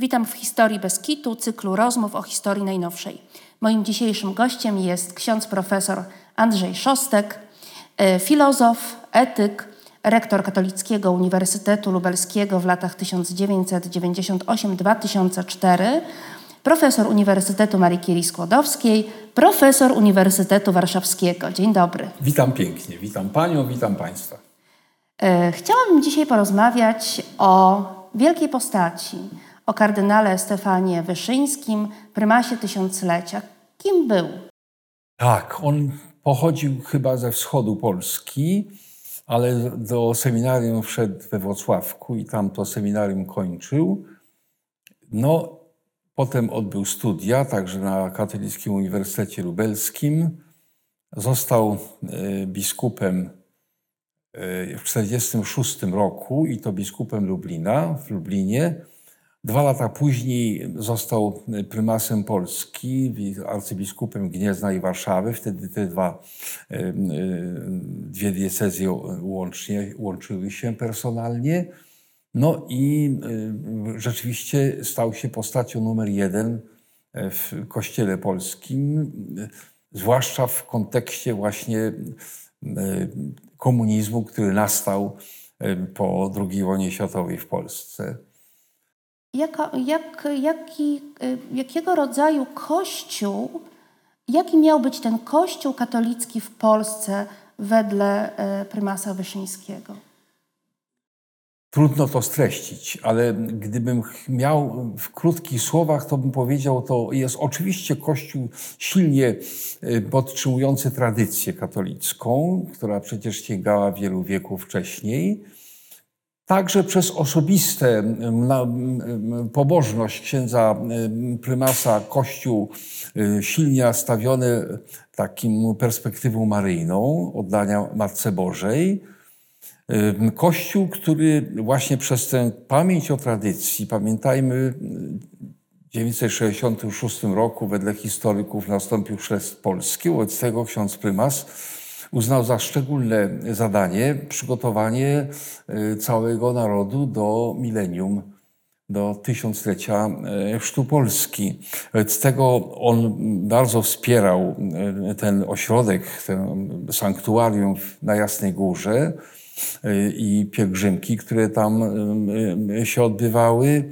Witam w Historii bez kitu, cyklu rozmów o historii najnowszej. Moim dzisiejszym gościem jest ksiądz profesor Andrzej Szostek, e, filozof, etyk, rektor Katolickiego Uniwersytetu Lubelskiego w latach 1998-2004, profesor Uniwersytetu Marii Curie Skłodowskiej, profesor Uniwersytetu Warszawskiego. Dzień dobry. Witam pięknie, witam panią, witam państwa. E, chciałabym dzisiaj porozmawiać o wielkiej postaci, o kardynale Stefanie Wyszyńskim, prymasie tysiąclecia. Kim był? Tak, on pochodził chyba ze wschodu Polski, ale do seminarium wszedł we Wrocławku i tam to seminarium kończył. No, potem odbył studia, także na Katolickim Uniwersytecie Lubelskim. Został e, biskupem e, w 1946 roku i to biskupem Lublina, w Lublinie. Dwa lata później został prymasem Polski, arcybiskupem Gniezna i Warszawy. Wtedy te dwa, e, e, dwie diecezje łącznie, łączyły się personalnie. No i e, rzeczywiście stał się postacią numer jeden w Kościele Polskim, zwłaszcza w kontekście właśnie komunizmu, który nastał po II wojnie światowej w Polsce. Jaka, jak, jaki, y, jakiego rodzaju kościół, jaki miał być ten kościół katolicki w Polsce wedle y, prymasa Wyszyńskiego? Trudno to streścić, ale gdybym miał w krótkich słowach, to bym powiedział, to jest oczywiście Kościół silnie y, podtrzymujący tradycję katolicką, która przecież sięgała wielu wieków wcześniej Także przez osobiste pobożność księdza prymasa Kościół y, silnie nastawiony takim perspektywą maryjną, oddania Matce Bożej. Kościół, który właśnie przez tę pamięć o tradycji, pamiętajmy, w 1966 roku wedle historyków nastąpił chrzest polski, wobec tego ksiądz prymas uznał za szczególne zadanie przygotowanie e, całego narodu do milenium, do tysiąclecia e, chrztu Polski. Z tego on bardzo wspierał e, ten ośrodek, ten sanktuarium na Jasnej Górze i pielgrzymki, które tam się odbywały.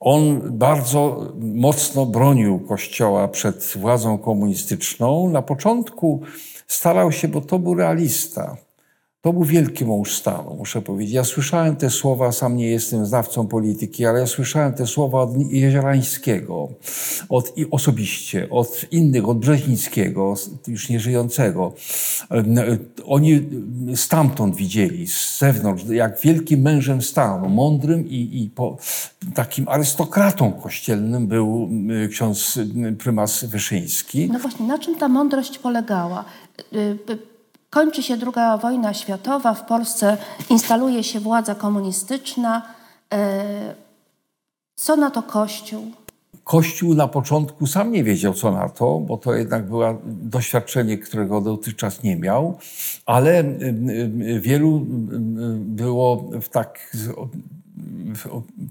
On bardzo mocno bronił Kościoła przed władzą komunistyczną. Na początku starał się, bo to był realista. To był wielki mąż stanu, muszę powiedzieć. Ja słyszałem te słowa, sam nie jestem znawcą polityki, ale ja słyszałem te słowa od Jeziorańskiego, od, osobiście, od innych, od Brzeźnickiego, już nieżyjącego. Oni stamtąd widzieli, z zewnątrz, jak wielkim mężem stanu, mądrym i, i po, takim arystokratą kościelnym był ksiądz prymas Wyszyński. No właśnie, na czym ta mądrość polegała? Y, Kończy się II wojna światowa, w Polsce instaluje się władza komunistyczna. E, co na to Kościół? Kościół na początku sam nie wiedział, co na to, bo to jednak było doświadczenie, którego dotychczas nie miał, ale wielu było w tak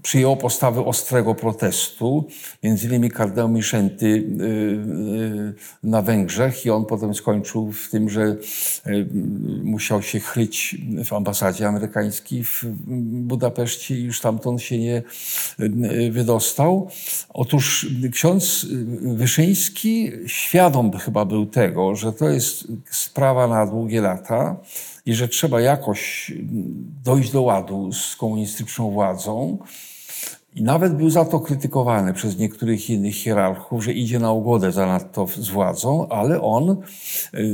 przyjął postawę ostrego protestu, między innymi kardynał Miszęty y, y, na Węgrzech i on potem skończył w tym, że y, musiał się chryć w ambasadzie amerykańskiej w Budapeszcie i już stamtąd się nie wydostał. Otóż ksiądz Wyszyński świadom chyba był tego, że to jest sprawa na długie lata, i że trzeba jakoś dojść do ładu z komunistyczną władzą. I nawet był za to krytykowany przez niektórych innych hierarchów, że idzie na ugodę zanadto z władzą, ale on e,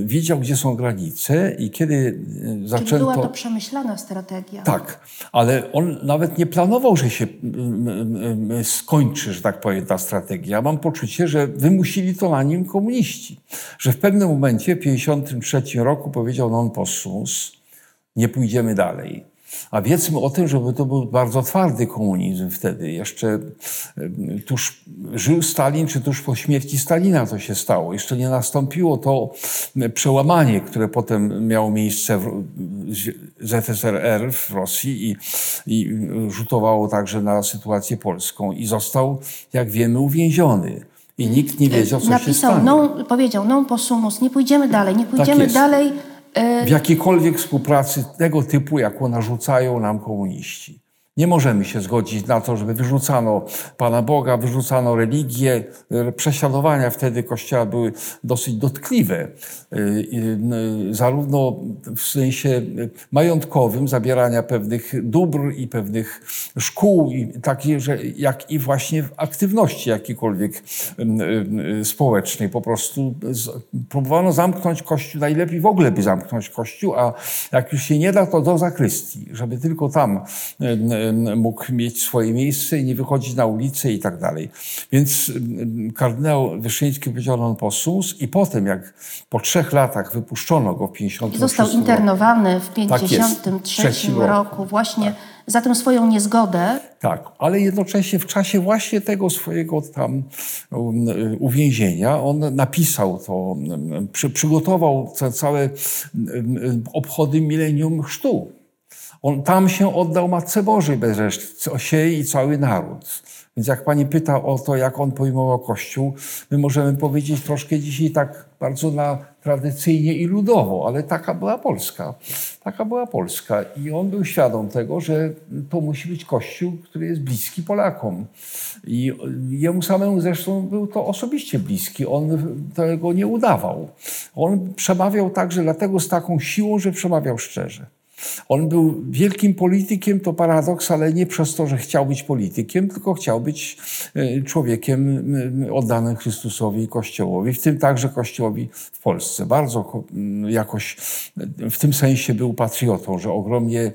wiedział, gdzie są granice i kiedy e, zaczęto... Czyli była to przemyślana strategia. Tak, ale on nawet nie planował, że się skończy, że tak powiem, ta strategia. Mam poczucie, że wymusili to na nim komuniści. Że w pewnym momencie, w 1953 roku powiedział non possumus, nie pójdziemy dalej. A wiedzmy o tym, żeby to był bardzo twardy komunizm wtedy. Jeszcze tuż żył Stalin, czy tuż po śmierci Stalina to się stało. Jeszcze nie nastąpiło to przełamanie, które potem miało miejsce w ZSRR w Rosji i, i rzutowało także na sytuację polską. I został, jak wiemy, uwięziony. I nikt nie wiedział, co Napisał, się stanie. non, powiedział, non possumus, nie pójdziemy dalej, nie pójdziemy jest. dalej. W jakiejkolwiek współpracy tego typu, jaką narzucają nam komuniści. Nie możemy się zgodzić na to, żeby wyrzucano Pana Boga, wyrzucano religię. Prześladowania wtedy Kościoła były dosyć dotkliwe. Zarówno w sensie majątkowym, zabierania pewnych dóbr i pewnych szkół, jak i właśnie w aktywności jakiejkolwiek społecznej. Po prostu próbowano zamknąć Kościół, najlepiej w ogóle by zamknąć Kościół, a jak już się nie da, to do zakrystii, żeby tylko tam mógł mieć swoje miejsce i nie wychodzić na ulicę i tak dalej. Więc kardynał Wyszyński powiedział non possus i potem, jak po trzech latach wypuszczono go w 56 Został internowany w Tak jest. 53 Trzecim roku. roku właśnie za tę swoją niezgodę. Tak, ale jednocześnie w czasie właśnie tego swojego tam um, uwięzienia on napisał to, przy, przygotował te całe obchody milenium chrztu. On tam się oddał Matce Bożej bez reszty, się i cały naród. Więc jak pani pyta o to, jak on pojmował Kościół, my możemy powiedzieć troszkę dzisiaj tak bardzo na tradycyjnie i ludowo, ale taka była Polska. Taka była Polska. I on był świadom tego, że to musi być Kościół, który jest bliski Polakom. I jemu samemu zresztą był to osobiście bliski. On tego nie udawał. On przemawiał także dlatego z taką siłą, że przemawiał szczerze. On był wielkim politykiem, to paradoks, ale nie przez to, że chciał być politykiem, tylko chciał być e, człowiekiem e, oddanym Chrystusowi i Kościołowi, w tym także Kościołowi w Polsce. Bardzo jakoś w tym sensie był patriotą, że ogromnie e,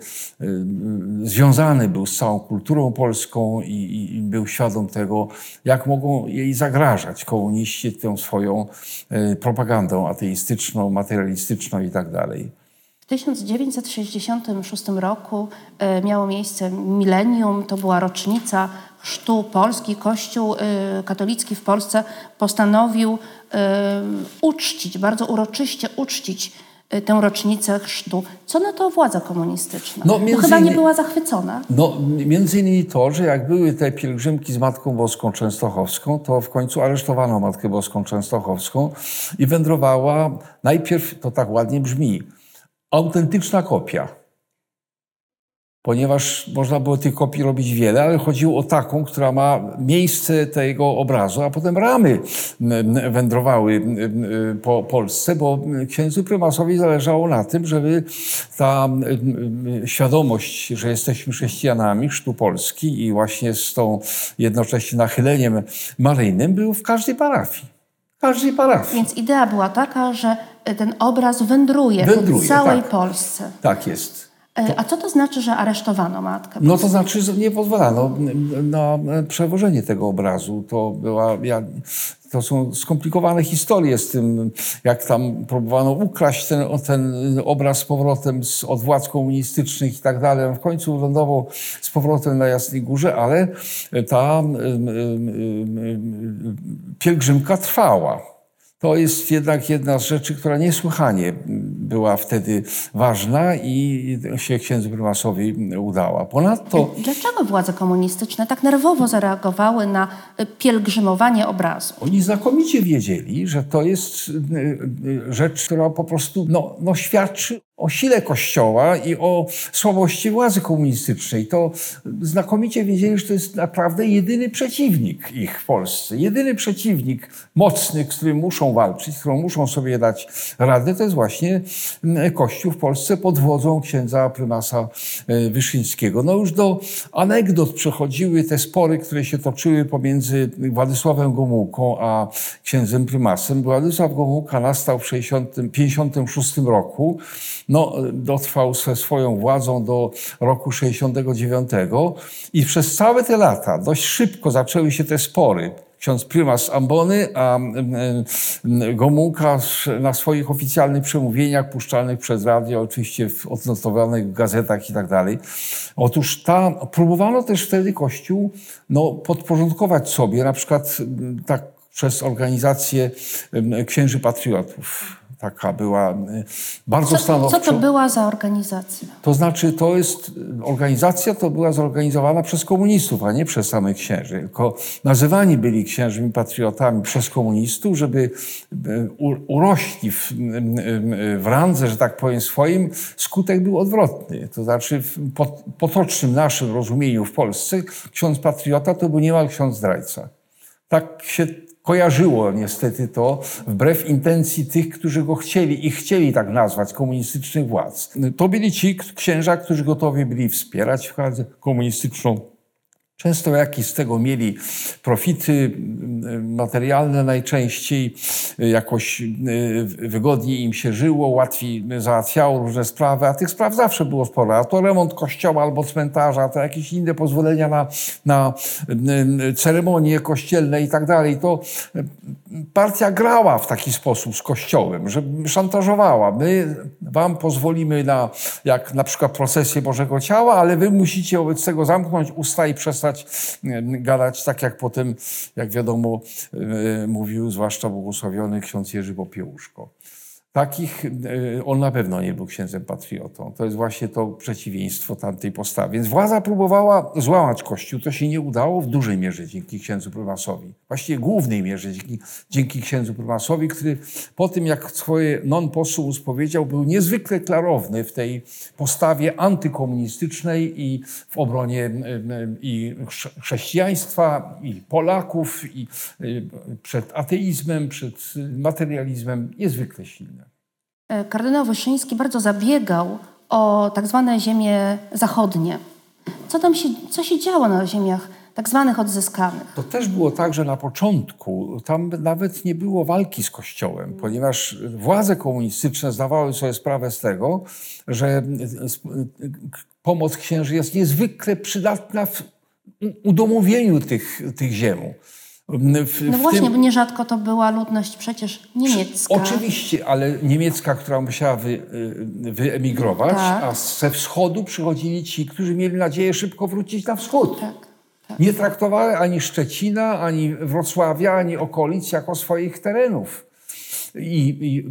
związany był z całą kulturą polską i, i był świadom tego, jak mogą jej zagrażać komuniści tą swoją propagandą ateistyczną, materialistyczną i tak dalej. W 1966 roku e, miało miejsce milenium, to była rocznica chrztu Polski. Kościół e, katolicki w Polsce postanowił e, uczcić, bardzo uroczyście uczcić tę rocznicę chrztu. Co na to władza komunistyczna? No, no chyba nie była zachwycona. No, między innymi to, że jak były te pielgrzymki z Matką Boską Częstochowską, to w końcu aresztowano Matkę Boską Częstochowską i wędrowała, najpierw, to tak ładnie brzmi, autentyczna kopia. Ponieważ można było tych kopii robić wiele, ale chodziło o taką, która ma miejsce tego obrazu, a potem ramy wędrowały po Polsce, bo księdzu prymasowi zależało na tym, żeby ta świadomość, że jesteśmy chrześcijanami, chrztu Polski i właśnie z tą jednocześnie nachyleniem maryjnym był w każdej parafii. Każdej parafii. Więc idea była taka, że ten obraz wędruje, wędruje w całej tak. Polsce. Tak jest. To... A co to znaczy, że aresztowano matkę? No to znaczy, że nie pozwalano na przewożenie tego obrazu. To była, ja, to są skomplikowane historie z tym, jak tam próbowano ukraść ten, ten obraz z powrotem z, od władz komunistycznych i tak dalej. W końcu lądował z powrotem na Jasnej Górze, ale ta pielgrzymka trwała. To jest jednak jedna z rzeczy, która niesłychanie była wtedy ważna i się księdzu prymasowi udała. Ponadto... Dlaczego władze komunistyczne tak nerwowo zareagowały na pielgrzymowanie obrazu? Oni znakomicie wiedzieli, że to jest rzecz, która po prostu no, no świadczy o sile Kościoła i o słabości władzy komunistycznej. To znakomicie wiedzieli, że to jest naprawdę jedyny przeciwnik ich w Polsce. Jedyny przeciwnik mocny, z którym muszą walczyć, z którym muszą sobie dać radę, to jest właśnie Kościół w Polsce pod wodzą księdza prymasa e, Wyszyńskiego. No już do anegdot przechodziły te spory, które się toczyły pomiędzy Władysławem Gomułką a księdzem prymasem. Władysław Gomułka nastał w 1956 roku no, dotrwał ze swoją władzą do roku 69 i przez całe te lata dość szybko zaczęły się te spory ksiądz prymas Ambony, a Gomułka na swoich oficjalnych przemówieniach puszczalnych przez radio, oczywiście w odnotowanych gazetach i tak dalej. Otóż ta, próbowano też wtedy Kościół no, podporządkować sobie, na przykład tak przez organizację księży patriotów taka była y, bardzo co, stanowcza. Co to była za organizacja? To znaczy, to jest, organizacja to była zorganizowana przez komunistów, a nie przez samych księży. Tylko nazywani byli księżmi patriotami przez komunistów, żeby y, urośli w, y, w randze, że tak powiem, swoim, skutek był odwrotny. To znaczy, w potocznym naszym rozumieniu w Polsce ksiądz patriota to był niemal ksiądz zdrajca. Tak się kojarzyło niestety to, wbrew intencji tych, którzy go chcieli i chcieli tak nazwać, komunistycznych władz. To byli ci księża, którzy gotowi byli wspierać władzę komunistyczną Często jakieś z tego mieli profity materialne najczęściej, jakoś y, wygodniej im się żyło, łatwiej załatwiało różne sprawy, a tych spraw zawsze było sporo. A to remont kościoła albo cmentarza, to jakieś inne pozwolenia na, na y, ceremonie kościelne i tak dalej. To partia grała w taki sposób z kościołem, że szantażowała. My wam pozwolimy na, jak na przykład procesję Bożego Ciała, ale wy musicie wobec tego zamknąć usta i przestać gadać tak, jak potem, jak wiadomo, mówił zwłaszcza błogosławiony ksiądz Jerzy Popiełuszko. Takich e, on na pewno nie był księdzem patriotą. To jest właśnie to przeciwieństwo tamtej postawy. Więc władza próbowała złamać Kościół. To się nie udało w dużej mierze dzięki księdzu prymasowi. Właściwie głównej mierze dzięki, dzięki księdzu prymasowi, który po tym, jak swoje non possumus powiedział, był niezwykle klarowny w tej postawie antykomunistycznej i w obronie i chrześcijaństwa, i Polaków, i przed ateizmem, przed materializmem. Niezwykle silny. E, kardynał Wyszyński bardzo zabiegał o tak zwane ziemie zachodnie. Co tam się, co się działo na ziemiach tak zwanych odzyskanych? To też było tak, że na początku tam nawet nie było walki z Kościołem, ponieważ władze komunistyczne zdawały sobie sprawę z tego, że pomoc księży jest niezwykle przydatna w udomowieniu tych, tych ziem. W, no właśnie, tym... bo nierzadko to była ludność przecież niemiecka. Oczywiście, ale niemiecka, która musiała wy, y, wyemigrować, tak. a ze wschodu przychodzili ci, którzy mieli nadzieję szybko wrócić na wschód. Tak, tak. Nie traktowały ani Szczecina, ani Wrocławia, ani okolic jako swoich terenów. I, i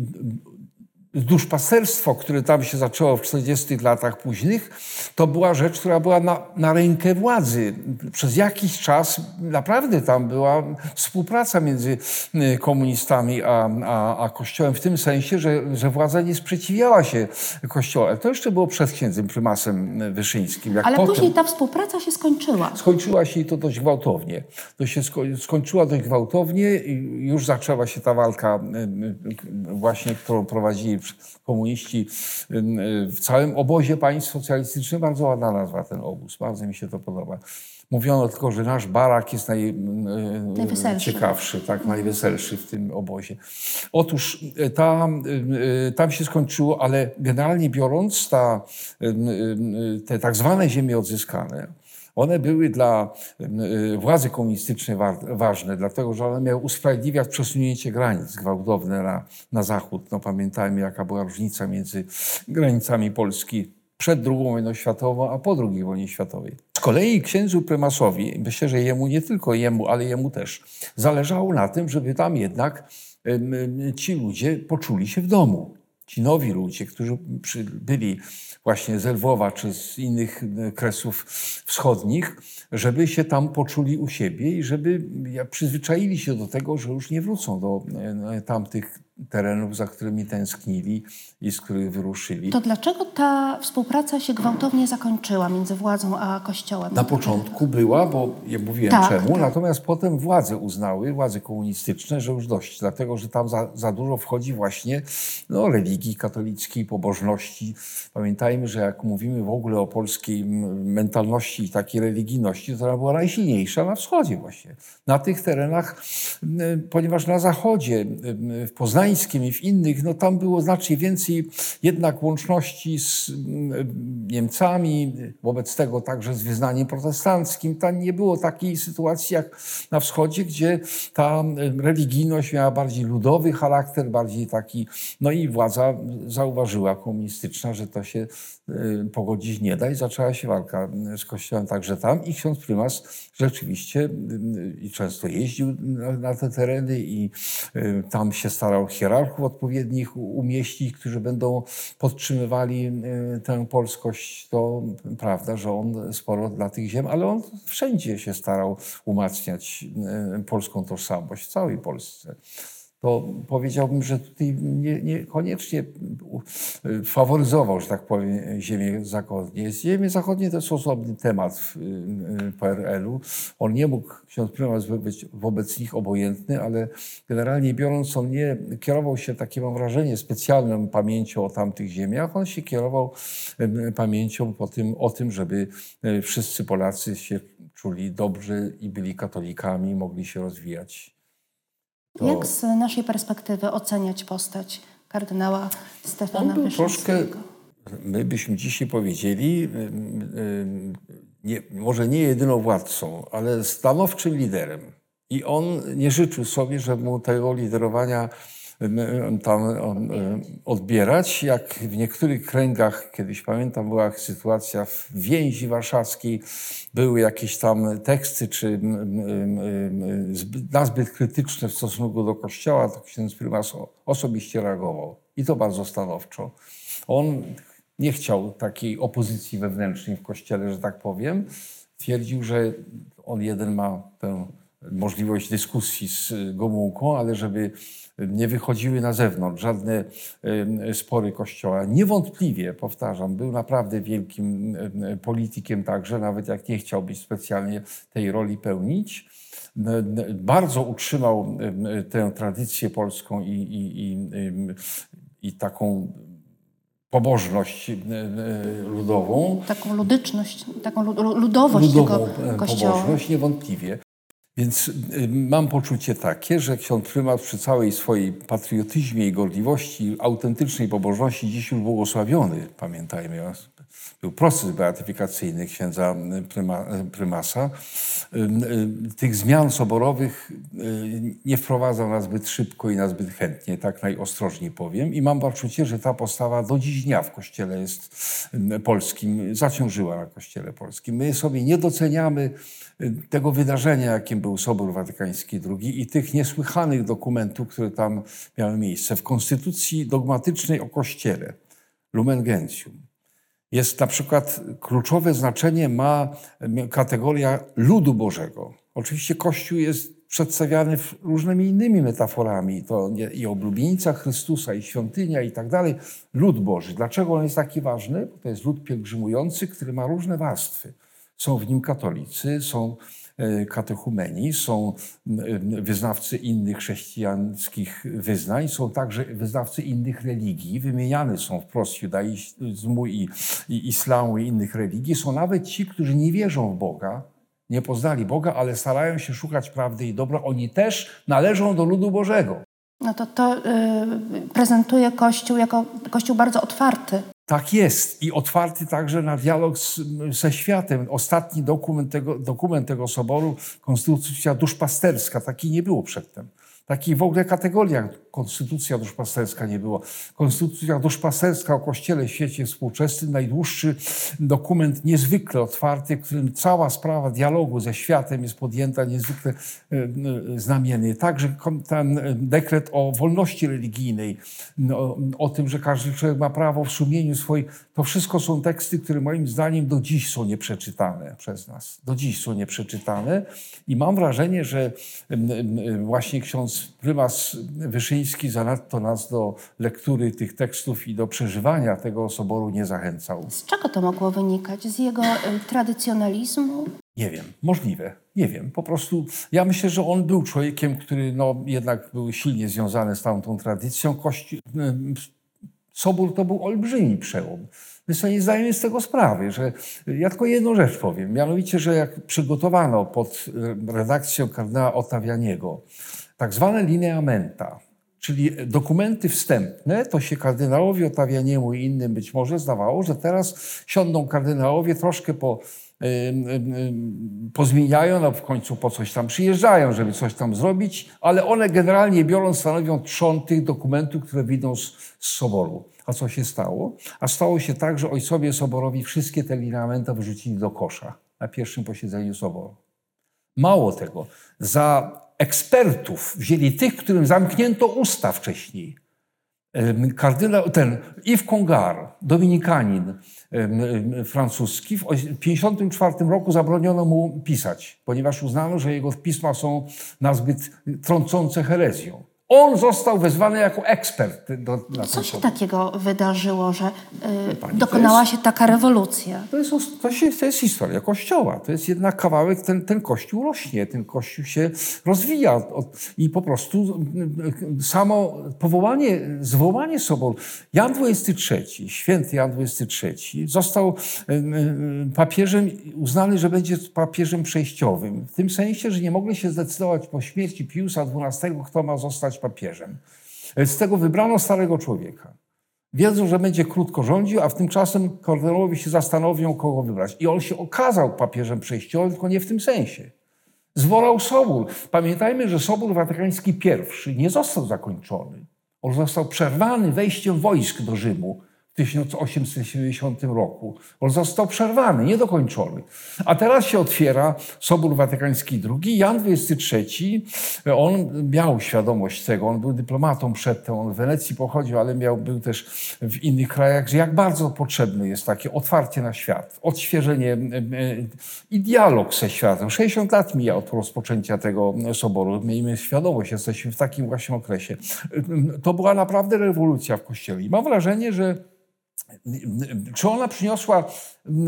duszpasterstwo, które tam się zaczęło w 40 latach późnych, to była rzecz, która była na, na rękę władzy. Przez jakiś czas naprawdę tam była współpraca między komunistami a, a, a Kościołem w tym sensie, że, że władza nie sprzeciwiała się Kościołowi. To jeszcze było przed księdzem prymasem Wyszyńskim. Ale potem, później ta współpraca się skończyła. Skończyła się i to dość gwałtownie. To się sko skończyła dość gwałtownie i już zaczęła się ta walka właśnie, którą prowadzili komuniści w całym obozie państw socjalistycznym. Bardzo ładna nazwa ten obóz, bardzo mi się to podoba. Mówiono tylko, że nasz barak jest naj, najciekawszy, tak, najweselszy w tym obozie. Otóż tam, tam się skończyło, ale generalnie biorąc, ta, te tak zwane ziemie odzyskane, one były dla y, władzy komunistycznej ważne, dlatego że one miały usprawiedliwiać przesunięcie granic gwałtowne na, na zachód. No, pamiętajmy, jaka była różnica między granicami Polski przed II wojną światową, a po II wojnie światowej. Z kolei księdzu prymasowi, myślę, że jemu, nie tylko jemu, ale jemu też, zależało na tym, żeby tam jednak ci ludzie poczuli się w domu. Ci nowi ludzie, którzy byli właśnie z Lwowa czy z innych e, kresów wschodnich, żeby się tam poczuli u siebie i żeby przyzwyczaili się do tego, że już nie wrócą do e, tamtych terenów, za którymi tęsknili i z których wyruszyli. To dlaczego ta współpraca się gwałtownie zakończyła między władzą a Kościołem? Na początku była, bo ja mówiłem tak, czemu, tak. natomiast potem władze uznały, władze komunistyczne, że już dość, dlatego że tam za, za dużo wchodzi właśnie no, religii katolickiej, pobożności. Pamiętajmy, że jak mówimy w ogóle o polskiej mentalności i takiej religijności, to ona była najsilniejsza na wschodzie właśnie. Na tych terenach, ponieważ na zachodzie, w Poznaniu Gdańskiem i w innych, no tam było znacznie więcej jednak łączności z Niemcami, wobec tego także z wyznaniem protestanckim. Tam nie było takiej sytuacji jak na wschodzie, gdzie ta religijność miała bardziej ludowy charakter, bardziej taki, no i władza zauważyła komunistyczna, że to się y, pogodzić nie da i zaczęła się walka z kościołem także tam i ksiądz prymas rzeczywiście i często jeździł na te tereny i y, tam się starał hierarchów odpowiednich umieścić, którzy będą podtrzymywali tę polskość. To prawda, że on sporo dla tych ziem, ale on wszędzie się starał umacniać polską tożsamość w całej Polsce to powiedziałbym, że tutaj niekoniecznie nie faworyzował, że tak powiem, ziemię zachodnie. Ziemie zachodnie to jest osobny temat w PRL-u. On nie mógł, ksiądz prymas, być wobec nich obojętny, ale generalnie biorąc, on nie kierował się, takie mam wrażenie, specjalną pamięcią o tamtych ziemiach. On się kierował pamięcią po tym, o tym, żeby e, wszyscy Polacy się czuli dobrze i byli katolikami, mogli się rozwijać. To... Jak z naszej perspektywy oceniać postać kardynała Stefana On troszkę, my byśmy dzisiaj powiedzieli, nie, może nie jedyną władcą, ale stanowczym liderem. I on nie życzył sobie, żeby mu tego liderowania tam odbierać. Jak w niektórych kręgach, kiedyś pamiętam, była sytuacja w więzi warszawskiej, były jakieś tam teksty, czy nazbyt krytyczne w stosunku do kościoła, to ksiądz prymas osobiście reagował. I to bardzo stanowczo. On nie chciał takiej opozycji wewnętrznej w kościele, że tak powiem. Twierdził, że on jeden ma tę możliwość dyskusji z Gomułką, ale żeby nie wychodziły na zewnątrz żadne spory Kościoła. Niewątpliwie, powtarzam, był naprawdę wielkim politykiem także, nawet jak nie chciał być specjalnie tej roli pełnić. Bardzo utrzymał tę tradycję polską i, i, i, i taką pobożność ludową. Taką ludyczność, taką ludowość ludową tego kościoła. pobożność, niewątpliwie. Więc y, mam poczucie takie, że ksiądz prymat przy całej swojej patriotyzmie i gorliwości, autentycznej pobożności dziś już błogosławiony, pamiętajmy, był proces beatyfikacyjny księdza pryma, prymasa. Tych zmian soborowych nie wprowadzał na zbyt szybko i na zbyt chętnie, tak najostrożniej powiem. I mam poczucie, że ta postawa do dziś dnia w kościele jest polskim, zaciążyła na kościele polskim. My sobie nie doceniamy tego wydarzenia, jakim był Sobór Watykański II i tych niesłychanych dokumentów, które tam miały miejsce. W konstytucji dogmatycznej o Kościele, Lumen Gentium, jest na przykład kluczowe znaczenie ma kategoria ludu Bożego. Oczywiście Kościół jest przedstawiany różnymi innymi metaforami. To i oblubienica Chrystusa, i świątynia, i tak dalej. Lud Boży. Dlaczego on jest taki ważny? Bo to jest lud pielgrzymujący, który ma różne warstwy. Są w nim katolicy, są e, katechumeni, są wyznawcy innych chrześcijańskich wyznań, są także wyznawcy innych religii, wymieniane są wprost judaizmu i, i islamu i innych religii. Są nawet ci, którzy nie wierzą w Boga, nie poznali Boga, ale starają się szukać prawdy i dobra. Oni też należą do ludu Bożego. No to to yy, prezentuje Kościół jako Kościół bardzo otwarty. Tak jest i otwarty także na dialog z, ze światem. Ostatni dokument tego, dokument tego soboru, Konstytucja duszpasterska, taki nie było przedtem. Takiej w ogóle kategoria konstytucja duszpasterska nie było. Konstytucja duszpasterska o Kościele w świecie współczesnym, najdłuższy dokument niezwykle otwarty, w którym cała sprawa dialogu ze światem jest podjęta niezwykle e, e, znamiennie. Także ten dekret o wolności religijnej, no, o tym, że każdy człowiek ma prawo w sumieniu swoim, to wszystko są teksty, które moim zdaniem do dziś są nieprzeczytane przez nas. Do dziś są nieprzeczytane i mam wrażenie, że właśnie ksiądz prymas Wyszyński zanadto nas do lektury tych tekstów i do przeżywania tego soboru nie zachęcał. Z czego to mogło wynikać? Z jego y, tradycjonalizmu? Nie wiem, możliwe. Nie wiem. Po prostu ja myślę, że on był człowiekiem, który no, jednak był silnie związany z tamtą tradycją. Kości... Sobór to był olbrzymi przełom. My sobie nie zdajemy z tego sprawy, że ja tylko jedną rzecz powiem. Mianowicie, że jak przygotowano pod redakcją kardynała Ottawianiego tak zwane lineamenta, czyli dokumenty wstępne, to się kardynałowi Otawianiemu i innym być może zdawało, że teraz siądą kardynałowie troszkę po, pozmieniają, no w końcu po coś tam przyjeżdżają, żeby coś tam zrobić, ale one generalnie biorąc stanowią trzon tych dokumentów, które wyjdą z, z Soboru. A co się stało? A stało się tak, że ojcowie Soborowi wszystkie te lineamenta wyrzucili do kosza na pierwszym posiedzeniu Soboru. Mało tego, za ekspertów wzięli tych, którym zamknięto usta wcześniej. Kardynał, ten Yves Congar, dominikanin francuski, w 1954 roku zabroniono mu pisać, ponieważ uznano, że jego pisma są nazbyt trącące herezją. On został wezwany jako ekspert. Do, na Co się takiego wydarzyło, że y, dokonała jest, się taka rewolucja? To jest, to, jest historia Kościoła. To jest jednak kawałek, ten, ten Kościół rośnie, ten Kościół się rozwija i po prostu y, samo powołanie, zwołanie soboru. Jan XXIII, święty Jan XXIII został y, papieżem, uznany, że będzie papieżem przejściowym. W tym sensie, że nie mogli się zdecydować po śmierci Piusa XII, kto ma zostać papieżem. Z tego wybrano starego człowieka. Wiedzą, że będzie krótko rządził, a w tymczasem kardynałowie się zastanowią, kogo wybrać. I on się okazał papieżem przejściowym, tylko nie w tym sensie. Zwołał Sobór. Pamiętajmy, że Sobór Watykański I nie został zakończony. On został przerwany wejściem wojsk do Rzymu 1870 roku. On został przerwany, niedokończony. A teraz się otwiera Sobór Watykański II. Jan XXIII, on miał świadomość tego, on był dyplomatą przedtem, on w Wenecji pochodził, ale miał, był też w innych krajach, że jak bardzo potrzebne jest takie otwarcie na świat, odświeżenie e, i dialog ze światem. 60 lat mija od rozpoczęcia tego Soboru. Miejmy świadomość, jesteśmy w takim właśnie okresie. To była naprawdę rewolucja w Kościele. I mam wrażenie, że czy ona przyniosła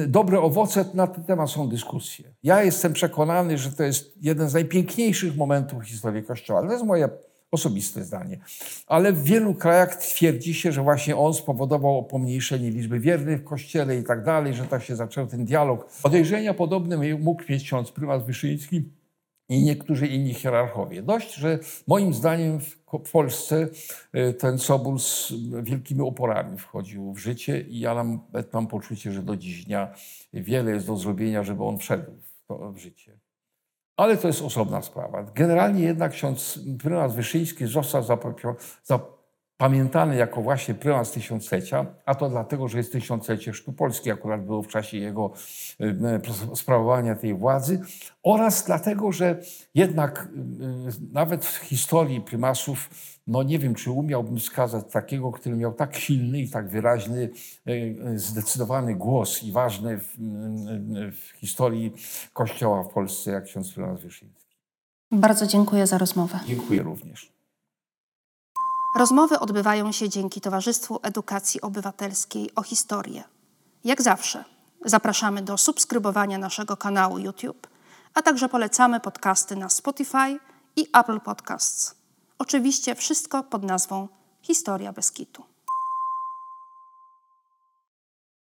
dobre owoce? Na ten temat są dyskusje. Ja jestem przekonany, że to jest jeden z najpiękniejszych momentów historii Kościoła. To jest moje osobiste zdanie. Ale w wielu krajach twierdzi się, że właśnie on spowodował pomniejszenie liczby wiernych w Kościele i tak dalej, że tak się zaczął ten dialog. Podejrzenia podobne mógł mieć ksiądz prymas Wyszyński i niektórzy inni hierarchowie. Dość, że moim zdaniem w Polsce y, ten sobór z wielkimi oporami wchodził w życie i ja mam, mam poczucie, że do dziś dnia wiele jest do zrobienia, żeby on wszedł w, to, w życie. Ale to jest osobna sprawa. Generalnie jednak ksiądz prymas Wyszyński został zapamiętany jako właśnie prymas tysiąclecia, a to dlatego, że jest tysiąclecie Chrztu Polski, akurat było w czasie jego y, sprawowania tej władzy, oraz dlatego, że jednak y, nawet w historii prymasów, no nie wiem, czy umiałbym wskazać takiego, który miał tak silny i tak wyraźny, y, zdecydowany głos i ważny w, w historii Kościoła w Polsce, jak ksiądz prymas Wyszyński. Bardzo dziękuję za rozmowę. Dziękuję również. Rozmowy odbywają się dzięki Towarzystwu Edukacji Obywatelskiej o historię. Jak zawsze, zapraszamy do subskrybowania naszego kanału YouTube, a także polecamy podcasty na Spotify i Apple Podcasts. Oczywiście wszystko pod nazwą Historia Beskitu.